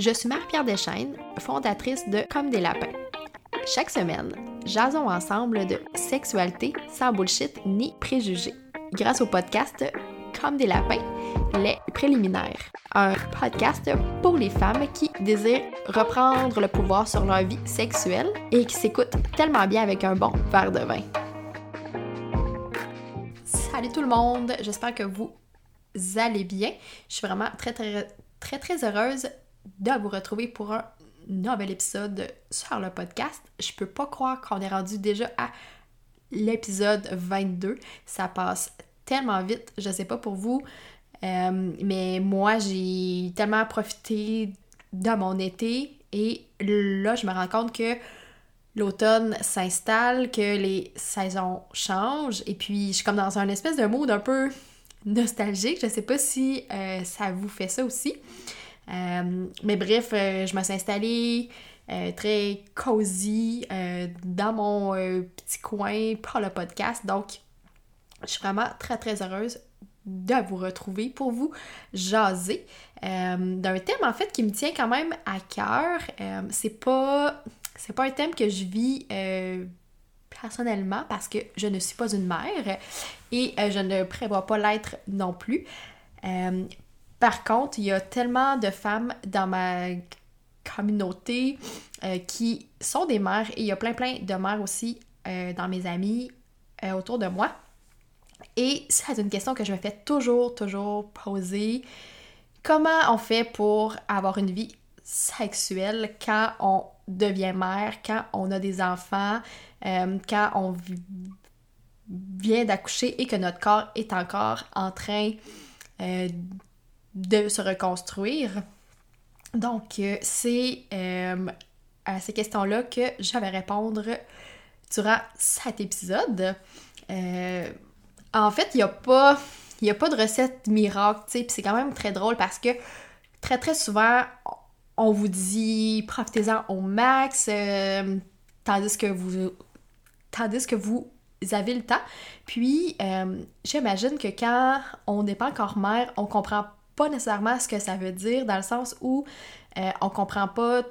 Je suis Marie-Pierre Deschaines, fondatrice de Comme des lapins. Chaque semaine, jasons ensemble de sexualité sans bullshit ni préjugés. Grâce au podcast Comme des lapins, les préliminaires. Un podcast pour les femmes qui désirent reprendre le pouvoir sur leur vie sexuelle et qui s'écoutent tellement bien avec un bon verre de vin. Salut tout le monde, j'espère que vous allez bien. Je suis vraiment très très très très heureuse de vous retrouver pour un nouvel épisode sur le podcast. Je peux pas croire qu'on est rendu déjà à l'épisode 22. Ça passe tellement vite, je sais pas pour vous, euh, mais moi j'ai tellement profité de mon été et là je me rends compte que l'automne s'installe, que les saisons changent et puis je suis comme dans un espèce de mood un peu nostalgique. Je sais pas si euh, ça vous fait ça aussi. Euh, mais bref, euh, je me suis installée euh, très cosy dans mon petit coin pour le podcast. Donc, je suis vraiment très très heureuse de vous retrouver pour vous jaser d'un thème en fait qui me tient quand même à cœur. c'est pas c'est pas un thème que je vis personnellement parce que je ne suis pas une mère et je ne prévois pas l'être non plus. Par contre, il y a tellement de femmes dans ma communauté euh, qui sont des mères et il y a plein plein de mères aussi euh, dans mes amis euh, autour de moi. Et c'est une question que je me fais toujours, toujours poser. Comment on fait pour avoir une vie sexuelle quand on devient mère, quand on a des enfants, quand on vient d'accoucher et que notre corps est encore en train de se reconstruire. Donc, euh, c'est euh, à ces questions-là que je vais répondre durant cet épisode. Euh, en fait, il n'y a, pas, a pas de recette miracle, tu sais, c'est quand même très drôle parce que très très souvent, on vous dit profitez-en au max, tandis que vous tandis que vous avez le temps. Puis, j'imagine que quand on n'est pas encore mère, on comprend pas nécessairement ce que ça veut dire, dans le sens où euh, on comprend pas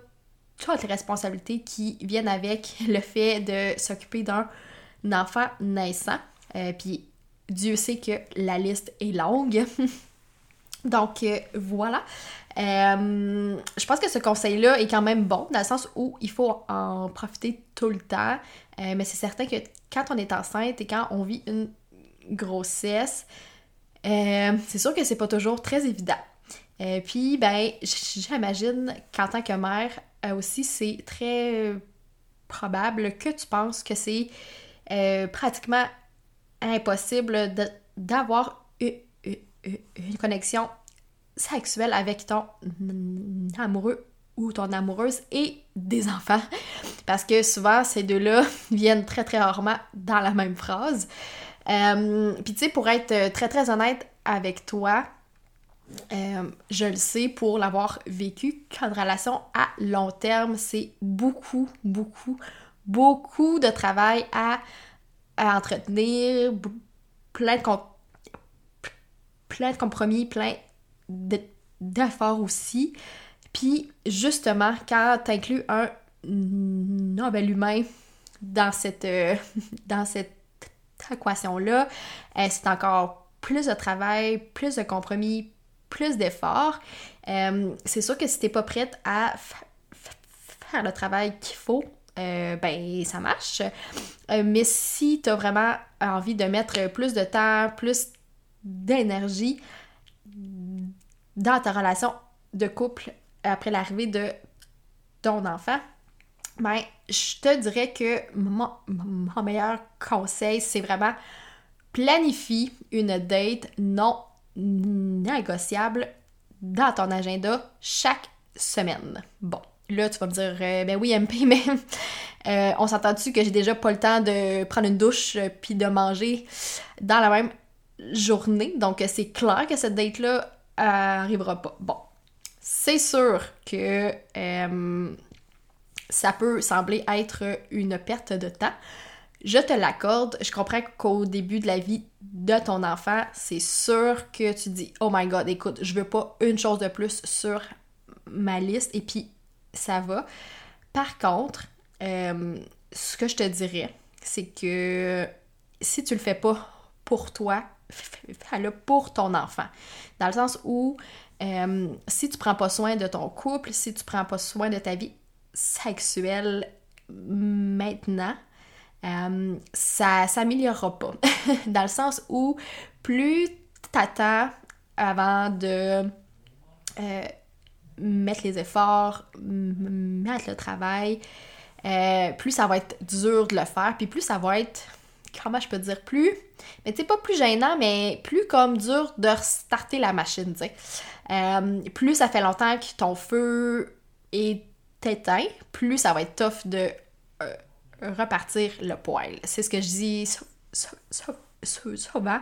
toutes les responsabilités qui viennent avec le fait de s'occuper d'un enfant naissant. Euh, puis Dieu sait que la liste est longue. Donc euh, voilà. je pense que ce conseil-là est quand même bon, dans le sens où il faut en profiter tout le temps. mais c'est certain que quand on est enceinte et quand on vit une grossesse, euh, c'est sûr que c'est pas toujours très évident. Euh, puis, ben, j'imagine qu'en tant que mère euh, aussi, c'est très probable que tu penses que c'est pratiquement impossible d'avoir une, connexion sexuelle avec ton amoureux ou ton amoureuse et des enfants. Parce que souvent, ces deux-là viennent très très rarement dans la même phrase. Euh, Puis tu sais, pour être euh, très très honnête avec toi, euh, je le sais pour l'avoir vécu qu'une relation à long terme, c'est beaucoup, beaucoup, beaucoup de travail à, entretenir, plein de, plein de compromis, plein d'efforts aussi. Puis justement, quand tu inclus un Nobel humain dans cette, euh, dans cette équation-là, euh, c'est encore plus de travail, plus de compromis, plus d'efforts. Euh, c'est sûr que si t'es pas prête à faire le travail qu'il faut, euh, ben ça marche. mais si tu as vraiment envie de mettre plus de temps, plus d'énergie dans ta relation de couple après l'arrivée de ton enfant, ben, je te dirais que mon, meilleur conseil, c'est vraiment planifie une date non négociable dans ton agenda chaque semaine. Bon, là, tu vas me dire, euh, ben oui, MP, mais euh, on s'entend-tu que j'ai déjà pas le temps de prendre une douche euh, puis de manger dans la même journée? Donc, c'est clair que cette date-là arrivera pas. Bon, c'est sûr que ça peut sembler être une perte de temps. Je te l'accorde, je comprends qu'au début de la vie de ton enfant, c'est sûr que tu dis Oh my god, écoute, je veux pas une chose de plus sur ma liste et puis ça va. Par contre, euh, ce que je te dirais, c'est que si tu le fais pas pour toi, fais-le pour ton enfant. Dans le sens où euh, si tu prends pas soin de ton couple, si tu prends pas soin de ta vie sexuelle maintenant, euh, ça s'améliorera pas. Dans le sens où plus t'attends avant de euh, mettre les efforts, mettre le travail, euh, plus ça va être dur de le faire, puis plus ça va être, comment je peux dire, plus, mais tu sais, pas plus gênant, mais plus comme dur de restarter la machine. Euh, plus ça fait longtemps que ton feu est éteint, plus ça va être tough de repartir le poil. C'est ce que je dis souvent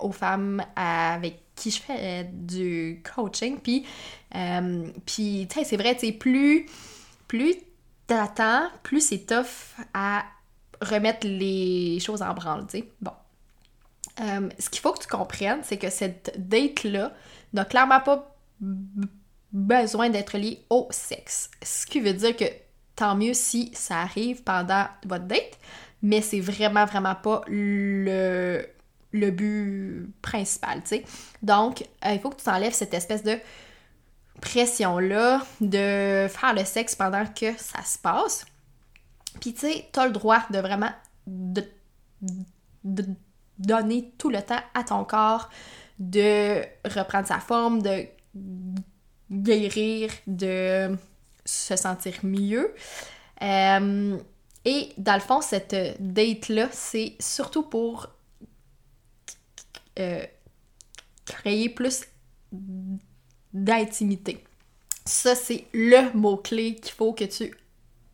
aux femmes avec qui je fais du coaching. Puis, puis c'est vrai, tu plus, plus t'attends, plus c'est tough à remettre les choses en branle. Bon. Euh, ce qu'il faut que tu comprennes, c'est que cette date-là n'a clairement pas besoin d'être liée au sexe. Ce qui veut dire que tant mieux si ça arrive pendant votre date, mais c'est vraiment, vraiment pas le, le but principal, tu sais. Donc, euh, il faut que tu t'enlèves cette espèce de pression-là de faire le sexe pendant que ça se passe. Puis tu sais, t'as le droit de vraiment de, donner tout le temps à ton corps de reprendre sa forme, de guérir, de se sentir mieux. Euh, et dans le fond, cette date-là, c'est surtout pour euh, créer plus d'intimité. Ça, c'est le mot-clé qu'il faut que tu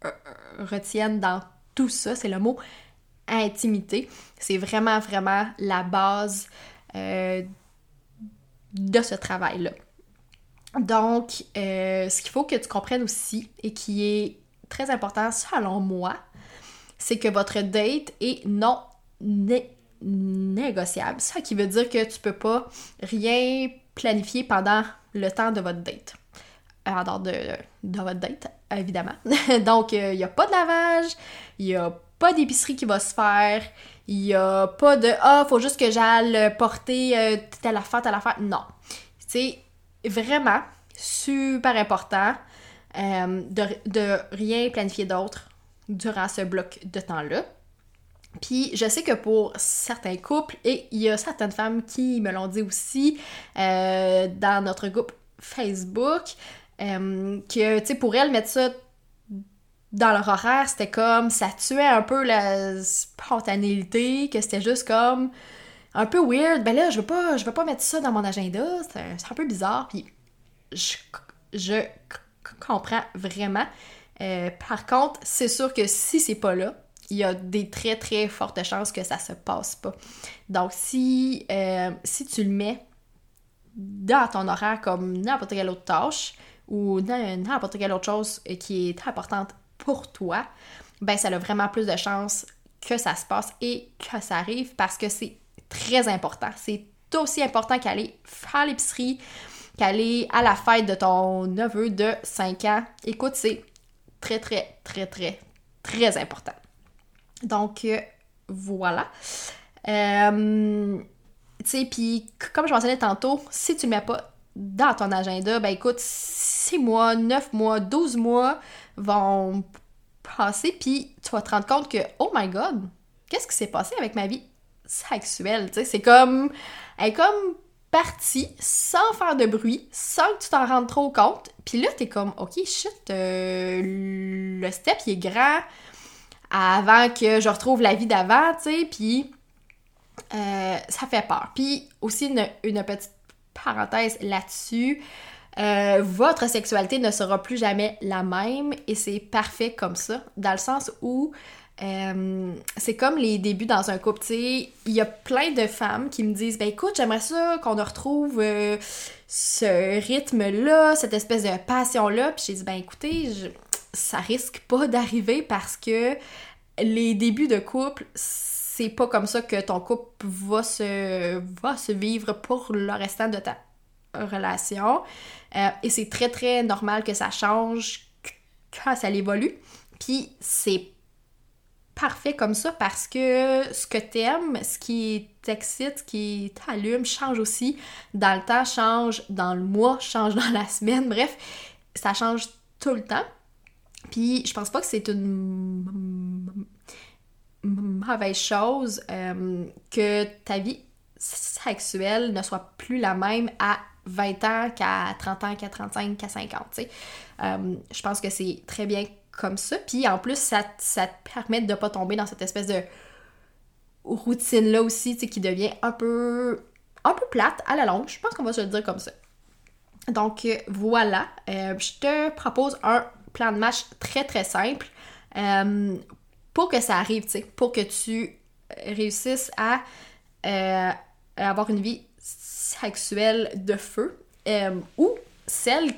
euh, retiennes dans tout ça. C'est le mot intimité. C'est vraiment, vraiment la base de ce travail-là. Donc, ce qu'il faut que tu comprennes aussi et qui est très important selon moi, c'est que votre date est non négociable. Ça qui veut dire que tu peux pas rien planifier pendant le temps de votre date. En dehors de, votre date, évidemment. Donc, il n'y a pas de lavage, il n'y a pas d'épicerie qui va se faire, il n'y a pas de Ah, faut juste que j'aille porter euh, telle affaire, telle affaire. Non. C'est vraiment super important euh, de, de rien planifier d'autre durant ce bloc de temps-là. Puis je sais que pour certains couples, et il y a certaines femmes qui me l'ont dit aussi euh, dans notre groupe Facebook, euh, que, tu sais, pour elles, mettre ça dans leur horaire, c'était comme, ça tuait un peu la spontanéité, que c'était juste comme un peu weird. Ben là, je veux pas, je veux pas mettre ça dans mon agenda, c'est un peu bizarre, puis je, comprends vraiment. Euh, par contre, c'est sûr que si c'est pas là, il y a des très très fortes chances que ça se passe pas. Donc si, euh, si tu le mets dans ton horaire comme n'importe quelle autre tâche ou n'importe quelle autre chose qui est importante pour toi, ben ça a vraiment plus de chances que ça se passe et que ça arrive parce que c'est très important. C'est aussi important qu'aller faire l'épicerie, qu'aller à la fête de ton neveu de 5 ans. Écoute, c'est très, très, très, très, très important. Donc, euh, voilà. Euh, tu sais, puis comme je mentionnais tantôt, si tu le mets pas dans ton agenda, ben écoute, 6 mois, 9 mois, 12 mois vont passer, puis tu vas te rendre compte que, oh my god, qu'est-ce qui s'est passé avec ma vie? Sexuelle? Tu sais, c'est comme, elle est comme partie sans faire de bruit, sans que tu t'en rendes trop compte, puis là, t'es comme, ok, shit, euh, le step, il est grand, avant que je retrouve la vie d'avant, tu sais, puis euh, ça fait peur. Puis aussi, une, petite parenthèse là-dessus, euh, votre sexualité ne sera plus jamais la même et c'est parfait comme ça, dans le sens où euh, c'est comme les débuts dans un couple, tu sais, il y a plein de femmes qui me disent, ben écoute, j'aimerais ça qu'on retrouve ce rythme-là, cette espèce de passion-là, puis j'ai dit, ben écoutez, ça risque pas d'arriver parce que les débuts de couple, c'est pas comme ça que ton couple va se, va se vivre pour le restant de ta relation. Euh, et c'est très, très normal que ça change quand ça évolue. Puis c'est parfait comme ça parce que ce que t'aimes, ce qui t'excite, ce qui t'allume change aussi dans le temps, change dans le mois, change dans la semaine, bref, ça change tout le temps. Puis je pense pas que c'est une mauvaise chose euh, que ta vie sexuelle ne soit plus la même à 20 ans qu'à 30 ans, qu'à 35, qu'à 50. Euh, je pense que c'est très bien comme ça. Puis en plus, ça, ça te permet de ne pas tomber dans cette espèce de routine-là aussi, qui devient un peu, un peu plate à la longue. Je pense qu'on va se le dire comme ça. Donc euh, voilà, euh, je te propose un plan de match très très simple pour que ça arrive, pour que tu réussisses à avoir une vie sexuelle de feu euh, ou celle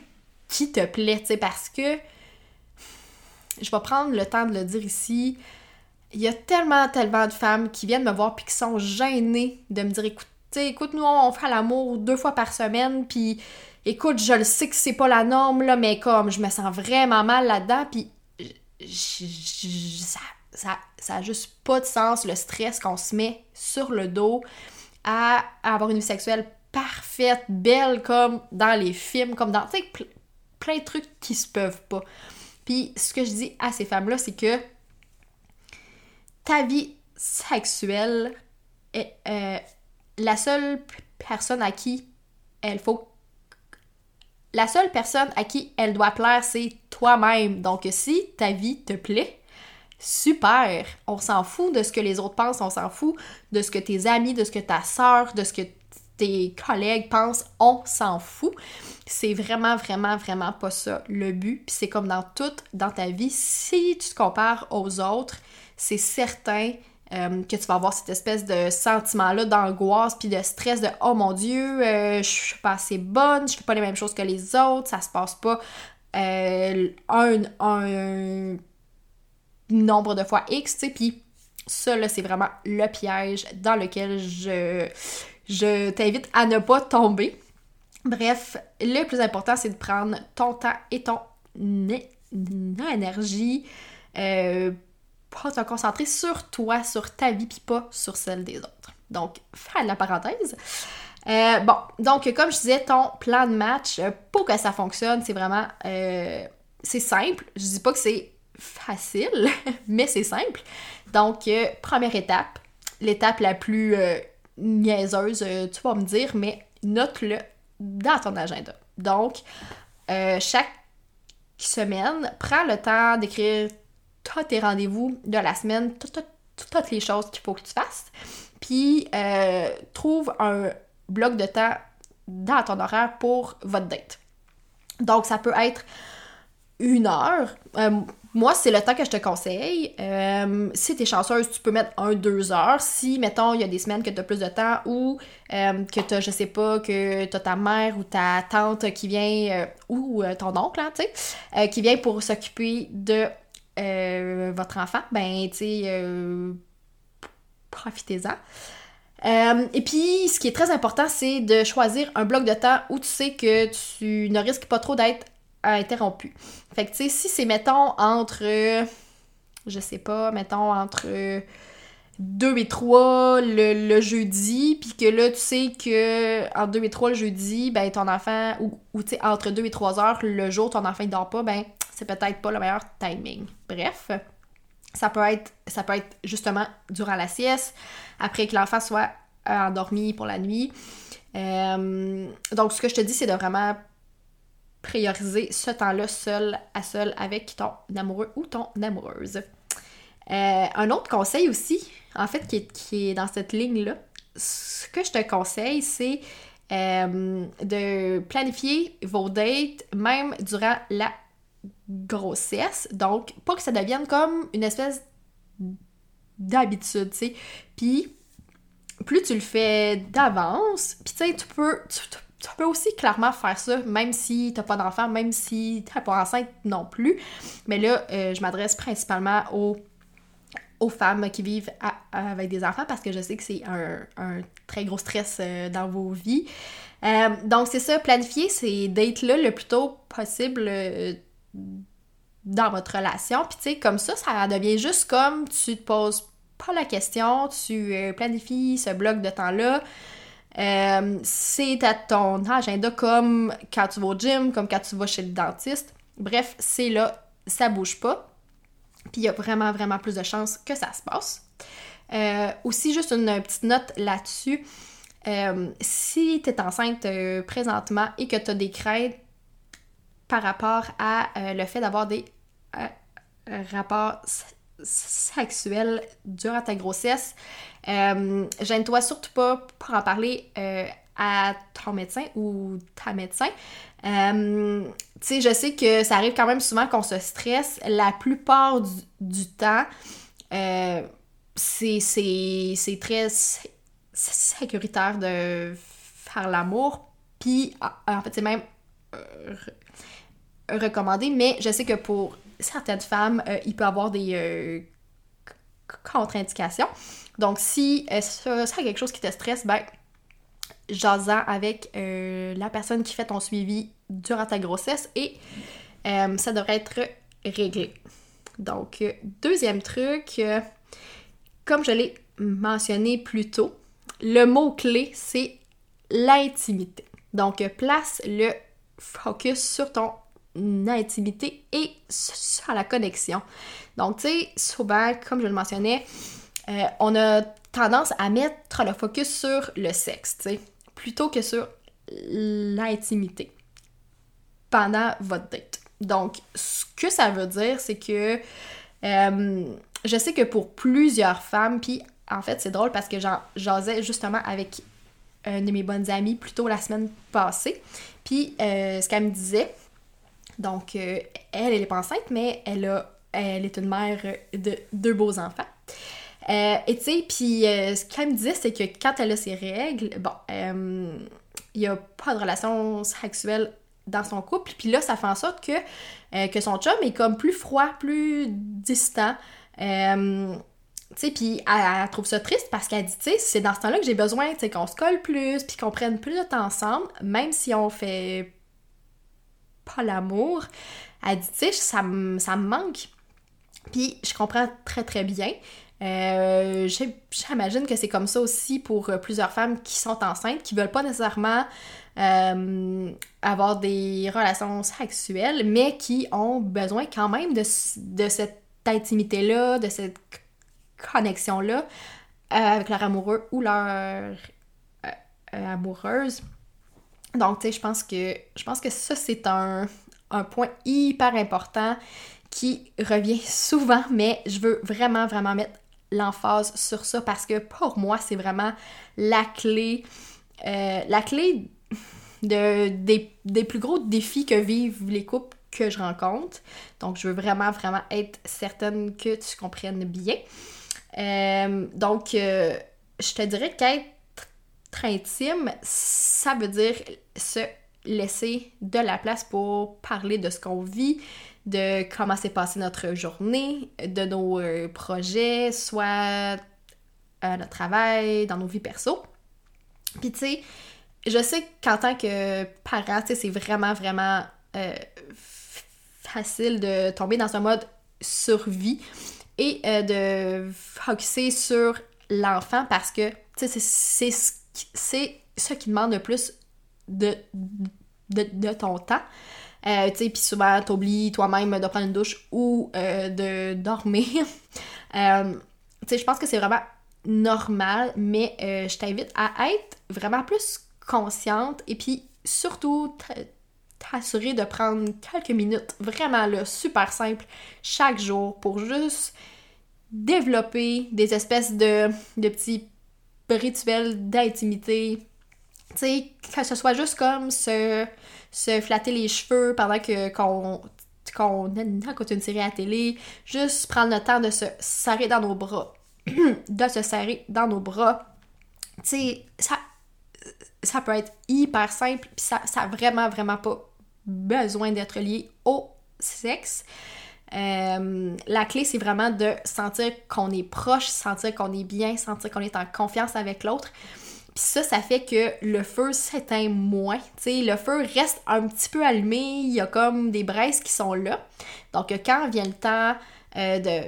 qui te plaît, tu sais, parce que je vais prendre le temps de le dire ici. Il y a tellement, tellement de femmes qui viennent me voir puis qui sont gênées de me dire écoute, écoute, nous on fait l'amour deux fois par semaine, puis écoute, je le sais que c'est pas la norme, là, mais comme je me sens vraiment mal là-dedans, puis ça, ça, ça a juste pas de sens le stress qu'on se met sur le dos à avoir une vie sexuelle parfaite, belle comme dans les films, comme dans, plein de trucs qui se peuvent pas. Puis ce que je dis à ces femmes-là, c'est que ta vie sexuelle est euh, la seule personne à qui elle faut la seule personne à qui elle doit plaire, c'est toi-même. Donc, si ta vie te plaît, super. On s'en fout de ce que les autres pensent, on s'en fout de ce que tes amis, de ce que ta soeur, de ce que tes collègues pensent, on s'en fout. C'est vraiment, vraiment, vraiment pas ça le but. Puis c'est comme dans tout dans ta vie, si tu te compares aux autres, c'est certain euh, que tu vas avoir cette espèce de sentiment-là d'angoisse puis de stress de oh mon dieu, euh, je suis pas assez bonne, je fais pas les mêmes choses que les autres, ça se passe pas euh, un, un, nombre de fois X, tu sais, puis ça là, c'est vraiment le piège dans lequel je je t'invite à ne pas tomber. Bref, le plus important, c'est de prendre ton temps et ton énergie euh, pour te concentrer sur toi, sur ta vie, puis pas sur celle des autres. Donc, fin de la parenthèse. Euh, bon, donc comme je disais, ton plan de match, euh, pour que ça fonctionne, c'est vraiment... C'est simple. Je dis pas que c'est facile, mais c'est simple. Donc, première étape, l'étape la plus niaiseuse, euh, tu vas me dire, mais note-le dans ton agenda. Donc, euh, chaque semaine, prends le temps d'écrire tous tes rendez-vous de la semaine, toutes les choses qu'il faut que tu fasses. Puis, euh, trouve un bloc de temps dans ton horaire pour votre date. Donc, ça peut être une heure. Moi, c'est le temps que je te conseille. Euh, si tu es chanceuse, tu peux mettre un, deux heures. Si, mettons, il y a des semaines que tu as plus de temps ou euh, que tu je sais pas, que tu as ta mère ou ta tante qui vient, euh, ou ton oncle, hein, tu sais, qui vient pour s'occuper de votre enfant, ben, tu sais, profitez-en. et puis, ce qui est très important, c'est de choisir un bloc de temps où tu sais que tu ne risques pas trop d'être interrompu. Fait que, tu sais, si c'est, mettons, entre, je sais pas, mettons, entre 2 et 3 le, jeudi, puis que là, tu sais que entre 2 et 3 le jeudi, ben, ton enfant, ou, ou tu sais, entre 2 et 3 heures le jour, ton enfant, il dort pas, ben, c'est peut-être pas le meilleur timing. Bref. Ça peut être, ça peut être justement durant la sieste, après que l'enfant soit endormi pour la nuit. Euh, donc, ce que je te dis, c'est de vraiment prioriser ce temps-là seul à seul avec ton amoureux ou ton amoureuse. Euh, un autre conseil aussi, en fait, qui est, dans cette ligne-là, ce que je te conseille, c'est euh, de planifier vos dates même durant la grossesse. Donc, pas que ça devienne comme une espèce d'habitude, tu sais. Puis, plus tu le fais d'avance, puis tu sais, tu peux, peux aussi clairement faire ça, même si t'as pas d'enfant, même si t'es pas enceinte non plus. Mais là, euh, je m'adresse principalement aux aux femmes qui vivent avec des enfants parce que je sais que c'est un, très gros stress euh, dans vos vies. Euh, donc, c'est ça, planifier ces dates-là le plus tôt possible dans votre relation. Puis, tu sais, comme ça, ça devient juste comme tu te poses pas la question, tu planifies ce bloc de temps-là. C'est à ton agenda comme quand tu vas au gym, comme quand tu vas chez le dentiste. Bref, c'est là, ça bouge pas. Puis il y a vraiment, vraiment plus de chances que ça se passe. Euh, aussi, juste une petite note là-dessus. Euh, si tu es enceinte euh, présentement et que tu as des craintes par rapport à le fait d'avoir des rapports sexuels durant ta grossesse, gêne-toi surtout pas pour en parler à ton médecin ou ta médecin. Euh, tu sais, je sais que ça arrive quand même souvent qu'on se stresse. La plupart du, temps, euh, c'est très sécuritaire de faire l'amour. Puis, en fait, c'est même euh, recommandé, mais je sais que pour certaines femmes, euh, il peut avoir des contre-indications. Donc, si ça, ça quelque chose qui te stresse, ben, jasant avec euh, la personne qui fait ton suivi durant ta grossesse et euh, ça devrait être réglé. Donc, euh, deuxième truc, comme je l'ai mentionné plus tôt, le mot-clé, c'est l'intimité. Donc, place le focus sur ton intimité et sur la connexion. Donc, tu sais, souvent, comme je le mentionnais, on a tendance à mettre le focus sur le sexe, tu sais plutôt que sur l'intimité pendant votre date. Donc, ce que ça veut dire, c'est que euh, je sais que pour plusieurs femmes, puis en fait, c'est drôle parce que j'en jasais justement avec une de mes bonnes amies plus tôt la semaine passée. Puis, euh, ce qu'elle me disait, donc, euh, elle, elle est pas enceinte, mais elle, a, elle est une mère de deux beaux enfants. Euh, et tu sais, puis euh, ce qu'elle me disait, c'est que quand elle a ses règles, bon, il n'y a pas de relation sexuelle dans son couple. Puis là, ça fait en sorte que, que son chum est comme plus froid, plus distant. tu sais, puis elle, trouve ça triste parce qu'elle dit, tu sais, c'est dans ce temps-là que j'ai besoin, tu sais, qu'on se colle plus, puis qu'on prenne plus de temps ensemble, même si on fait pas l'amour. Elle dit, tu sais, ça, me manque. Puis je comprends très très bien. Euh, j'imagine que c'est comme ça aussi pour euh, plusieurs femmes qui sont enceintes, qui veulent pas nécessairement euh, avoir des relations sexuelles, mais qui ont besoin quand même de, cette intimité-là, de cette connexion-là avec leur amoureux ou leur amoureuse. Donc, tu sais, je pense que je pense que ça, c'est un, un point hyper important qui revient souvent, mais je veux vraiment, vraiment mettre l'emphase sur ça parce que pour moi, c'est vraiment la clé, euh, la clé de, des, plus gros défis que vivent les couples que je rencontre. Donc, je veux vraiment, vraiment être certaine que tu comprennes bien. Euh, donc, euh, je te dirais qu'être intime, ça veut dire se laisser de la place pour parler de ce qu'on vit, de comment s'est passée notre journée, de nos euh, projets, soit à notre travail, dans nos vies perso. Puis tu sais, je sais qu'en tant que parent, tu sais, c'est vraiment, vraiment euh, facile de tomber dans un mode survie et euh, de focuser sur l'enfant parce que, tu sais, c'est ce qui demande le plus de, de ton temps. Euh, tu sais, puis souvent, t'oublies toi-même de prendre une douche ou euh, de dormir. euh, tu sais, je pense que c'est vraiment normal, mais je t'invite à être vraiment plus consciente et puis surtout t'assurer de prendre quelques minutes, vraiment là, super simple, chaque jour pour juste développer des espèces de, de petits rituels d'intimité. Tu sais, que ce soit juste comme ce se flatter les cheveux pendant que qu'on qu'on écoute une série à télé, juste prendre le temps de se serrer dans nos bras, de se serrer dans nos bras. Tu sais, ça, ça peut être hyper simple, puis ça, ça a vraiment, vraiment pas besoin d'être lié au sexe. la clé, c'est vraiment de sentir qu'on est proche, sentir qu'on est bien, sentir qu'on est en confiance avec l'autre. Puis ça, ça fait que le feu s'éteint moins. sais, le feu reste un petit peu allumé, il y a comme des braises qui sont là. Donc quand vient le temps de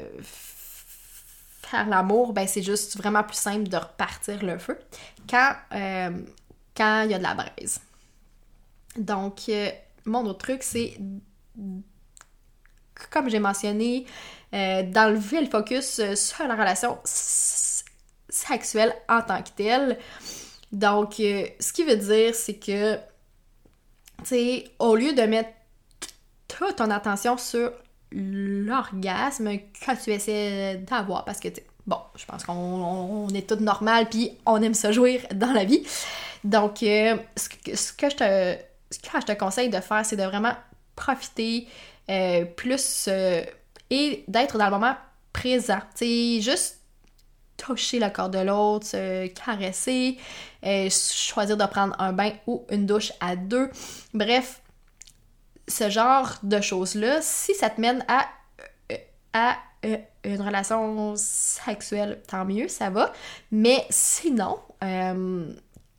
faire l'amour, ben c'est juste vraiment plus simple de repartir le feu quand euh, quand il y a de la braise. Donc, euh, mon autre truc, c'est, comme j'ai mentionné, euh, d'enlever le focus sur la relation sexuelle en tant que telle. Donc, ce qui veut dire, c'est que, tu sais, au lieu de mettre toute ton attention sur l'orgasme que tu essaies d'avoir. Parce que, bon, je pense qu'on est toutes normales, puis on aime se jouir dans la vie. Donc, euh, ce, que, je te, ce que je te conseille de faire, c'est de vraiment profiter euh, plus euh, et d'être dans le moment présent. Tu sais, juste toucher le corps de l'autre, se caresser, choisir de prendre un bain ou une douche à deux. Bref, ce genre de choses-là, si ça te mène à, euh, euh, une relation sexuelle, tant mieux, ça va. Mais sinon, euh,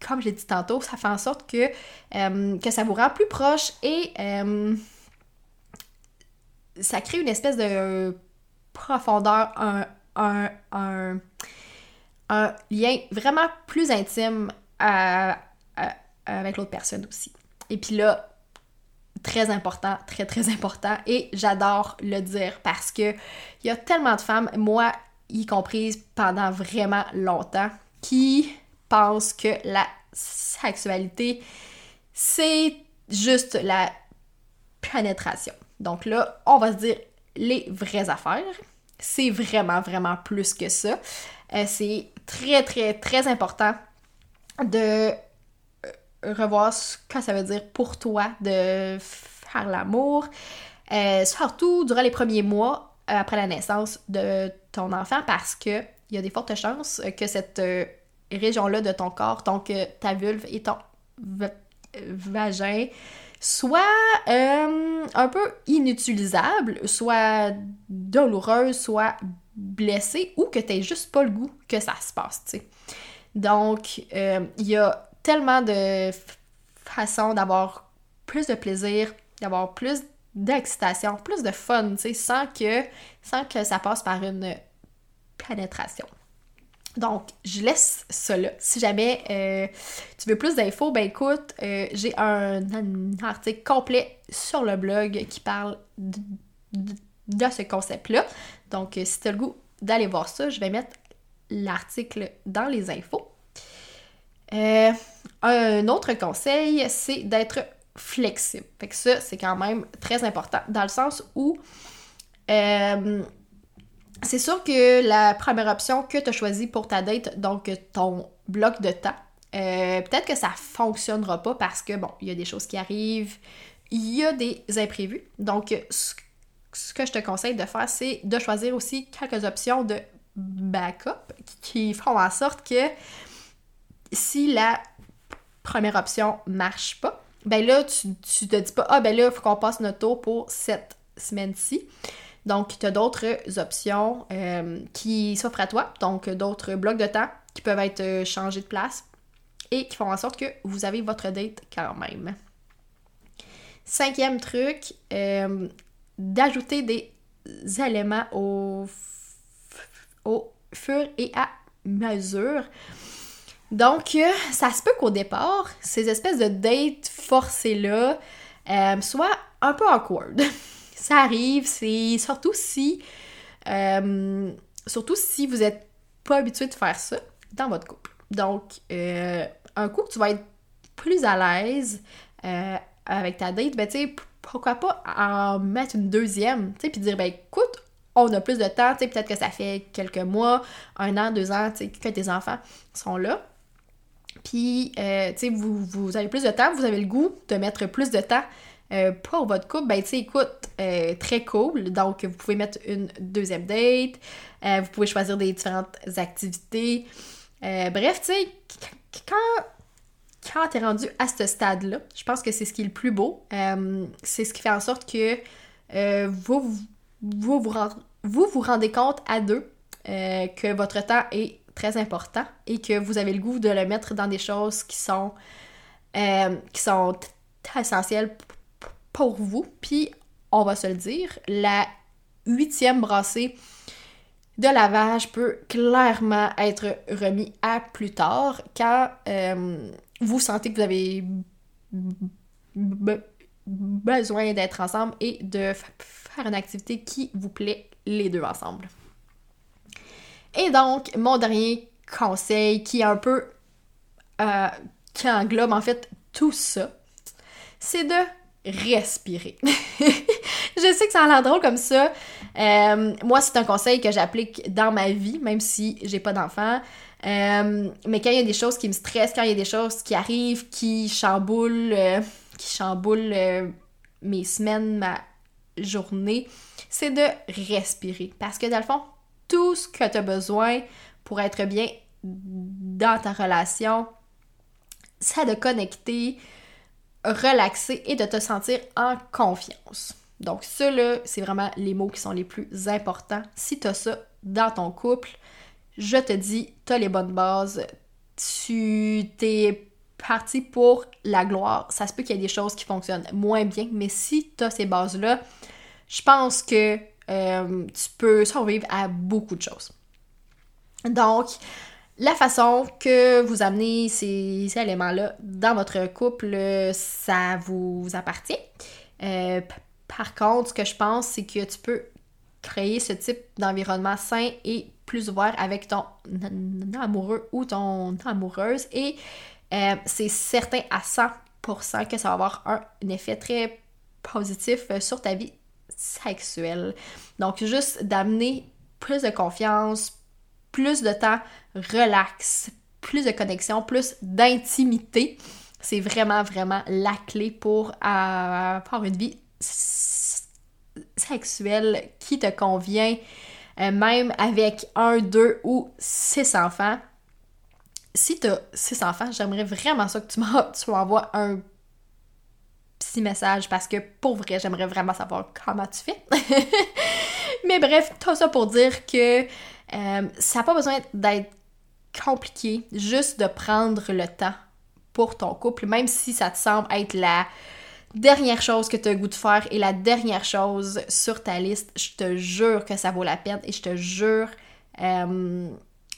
comme j'ai dit tantôt, ça fait en sorte que, que ça vous rend plus proche et ça crée une espèce de profondeur, un, un, un, un lien vraiment plus intime avec l'autre personne aussi. Et puis là, très important, très très important et j'adore le dire parce que il y a tellement de femmes, moi y comprise pendant vraiment longtemps, qui pensent que la sexualité c'est juste la pénétration. Donc là, on va se dire les vraies affaires. C'est vraiment vraiment plus que ça. Euh, c'est très très très important de revoir ce que ça veut dire pour toi de faire l'amour, euh, surtout durant les premiers mois euh, après la naissance de ton enfant parce que il y a des fortes chances que cette euh, région-là de ton corps, donc ta vulve et ton vagin, soit un peu inutilisable, soit douloureuse, soit blessée ou que tu juste pas le goût que ça se passe, tu sais. Donc, il y a tellement de façons d'avoir plus de plaisir, d'avoir plus d'excitation, plus de fun, tu sans que, sans que ça passe par une pénétration. Donc, je laisse là. Si jamais euh, tu veux plus d'infos, ben écoute, euh, j'ai un, article complet sur le blog qui parle de, ce concept-là. Donc, euh, si tu as le goût d'aller voir ça, je vais mettre l'article dans les infos. Un autre conseil, c'est d'être flexible. Fait que ça, c'est quand même très important dans le sens où c'est sûr que la première option que tu as choisie pour ta date, donc ton bloc de temps, euh, peut-être que ça fonctionnera pas parce que, bon, il y a des choses qui arrivent, il y a des imprévus. Donc, ce que je te conseille de faire, c'est de choisir aussi quelques options de backup qui font en sorte que si la première option marche pas, ben là, tu, tu te dis pas, ah ben là, il faut qu'on passe notre tour pour cette semaine-ci. Donc, tu as d'autres options euh, qui s'offrent à toi, donc d'autres blocs de temps qui peuvent être euh, changés de place et qui font en sorte que vous avez votre date quand même. Cinquième truc, euh, d'ajouter des éléments au, fur et à mesure. Donc, ça se peut qu'au départ, ces espèces de dates forcées-là soient un peu awkward. ça arrive, c'est surtout si. Euh, surtout si vous n'êtes pas habitué de faire ça dans votre couple. Donc, un coup que tu vas être plus à l'aise avec ta date, ben tu sais, pourquoi pas en mettre une deuxième, tu sais, puis dire, ben écoute, on a plus de temps, tu sais, peut-être que ça fait quelques mois, un an, deux ans, tu sais, que tes enfants sont là. Puis, euh, tu sais, vous, avez plus de temps, vous avez le goût de mettre plus de temps euh, pour votre couple, ben, tu sais, écoute, euh, très cool. Donc, vous pouvez mettre une deuxième date, vous pouvez choisir des différentes activités. bref, tu sais, quand, quand tu es rendu à ce stade-là, je pense que c'est ce qui est le plus beau. c'est ce qui fait en sorte que vous, vous vous, vous, vous rendez compte à deux euh, que votre temps est très important et que vous avez le goût de le mettre dans des choses qui sont, euh, qui sont essentielles pour vous. Puis, on va se le dire, la huitième brassée de lavage peut clairement être remis à plus tard quand euh, vous sentez que vous avez besoin d'être ensemble et de faire une activité qui vous plaît les deux ensemble. Et donc, mon dernier conseil qui est un peu... Euh, qui englobe en fait tout ça, c'est de respirer. je sais que ça a l'air drôle comme ça. Euh, moi, c'est un conseil que j'applique dans ma vie, même si j'ai pas d'enfant. Euh, mais quand il y a des choses qui me stressent, quand il y a des choses qui arrivent, qui chamboulent, euh, qui chamboulent mes semaines, ma journée, c'est de respirer. Parce que dans le fond, tout ce que tu as besoin pour être bien dans ta relation, c'est de connecter, relaxer et de te sentir en confiance. Donc ça, là, c'est vraiment les mots qui sont les plus importants. Si tu as ça dans ton couple, je te dis, tu as les bonnes bases. Tu t'es parti pour la gloire. Ça se peut qu'il y ait des choses qui fonctionnent moins bien, mais si tu as ces bases-là, je pense que euh, tu peux survivre à beaucoup de choses. Donc, la façon que vous amenez ces, éléments-là dans votre couple, ça vous appartient. Euh, par contre, ce que je pense, c'est que tu peux créer ce type d'environnement sain et plus ouvert avec ton amoureux ou ton amoureuse. Et euh, c'est certain à 100% que ça va avoir un, effet très positif euh, sur ta vie sexuelle. Donc, juste d'amener plus de confiance, plus de temps relax, plus de connexion, plus d'intimité. C'est vraiment, vraiment la clé pour avoir une vie sexuelle qui te convient, euh, même avec un, deux ou six enfants. Si tu as six enfants, j'aimerais vraiment ça que tu m'envoies un petit message parce que pour vrai, j'aimerais vraiment savoir comment tu fais. Mais bref, tout ça pour dire que euh, ça n'a pas besoin d'être compliqué, juste de prendre le temps pour ton couple, même si ça te semble être la dernière chose que tu as goût de faire et la dernière chose sur ta liste, je te jure que ça vaut la peine et je te jure euh,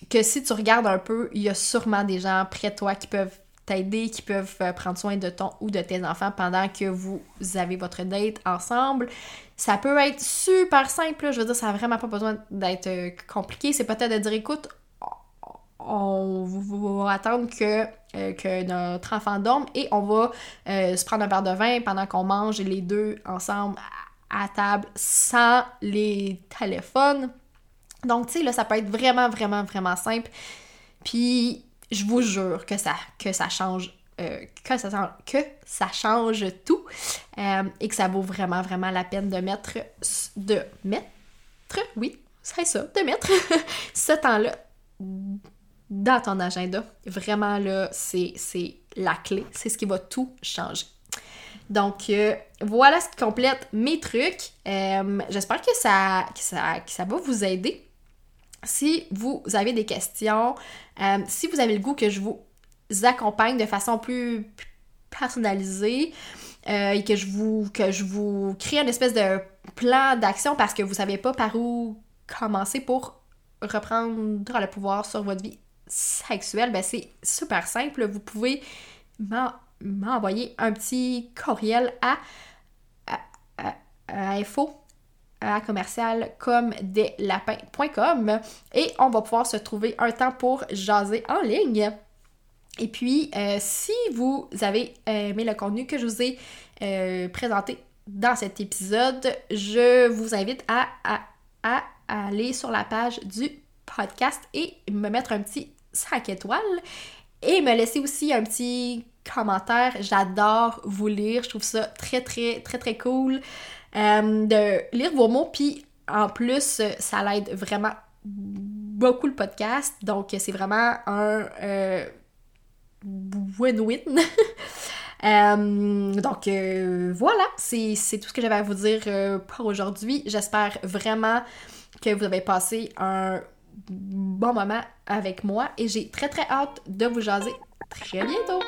que si tu regardes un peu, il y a sûrement des gens près de toi qui peuvent t'aider, qui peuvent euh, prendre soin de ton ou de tes enfants pendant que vous avez votre date ensemble. Ça peut être super simple, je veux dire, ça n'a vraiment pas besoin d'être euh, compliqué. C'est peut-être de dire, écoute, on va attendre que, euh, que notre enfant dorme et on va se prendre un verre de vin pendant qu'on mange les deux ensemble à, table sans les téléphones. Donc, tu sais, là, ça peut être vraiment, vraiment, vraiment simple. Puis, je vous jure que ça, que ça change. Euh, que, ça, change tout et que ça vaut vraiment, vraiment la peine de mettre, de mettre, oui, c'est ça, de mettre ce temps-là dans ton agenda. Vraiment, là, c'est la clé. C'est ce qui va tout changer. Donc, euh, voilà ce qui complète mes trucs. Euh, j'espère que ça, que ça, que ça va vous aider. Si vous avez des questions, euh, si vous avez le goût que je vous accompagne de façon plus personnalisée et que je vous que je vous crée une espèce de plan d'action parce que vous savez pas par où commencer pour reprendre le pouvoir sur votre vie sexuelle, ben c'est super simple. Vous pouvez m'envoyer un petit courriel à, info à commercial comme des lapins.com et on va pouvoir se trouver un temps pour jaser en ligne. Et puis, euh, si vous avez aimé le contenu que je vous ai euh, présenté dans cet épisode, je vous invite à, à aller sur la page du podcast et me mettre un petit 5 étoiles et me laisser aussi un petit commentaire. J'adore vous lire. Je trouve ça très, très, très, très cool euh, de lire vos mots. Puis en plus, ça l'aide vraiment beaucoup le podcast. Donc, c'est vraiment un euh, win-win. Euh, donc voilà, c'est tout ce que j'avais à vous dire pour aujourd'hui. J'espère vraiment que vous avez passé un bon moment avec moi et j'ai très très hâte de vous jaser très bientôt.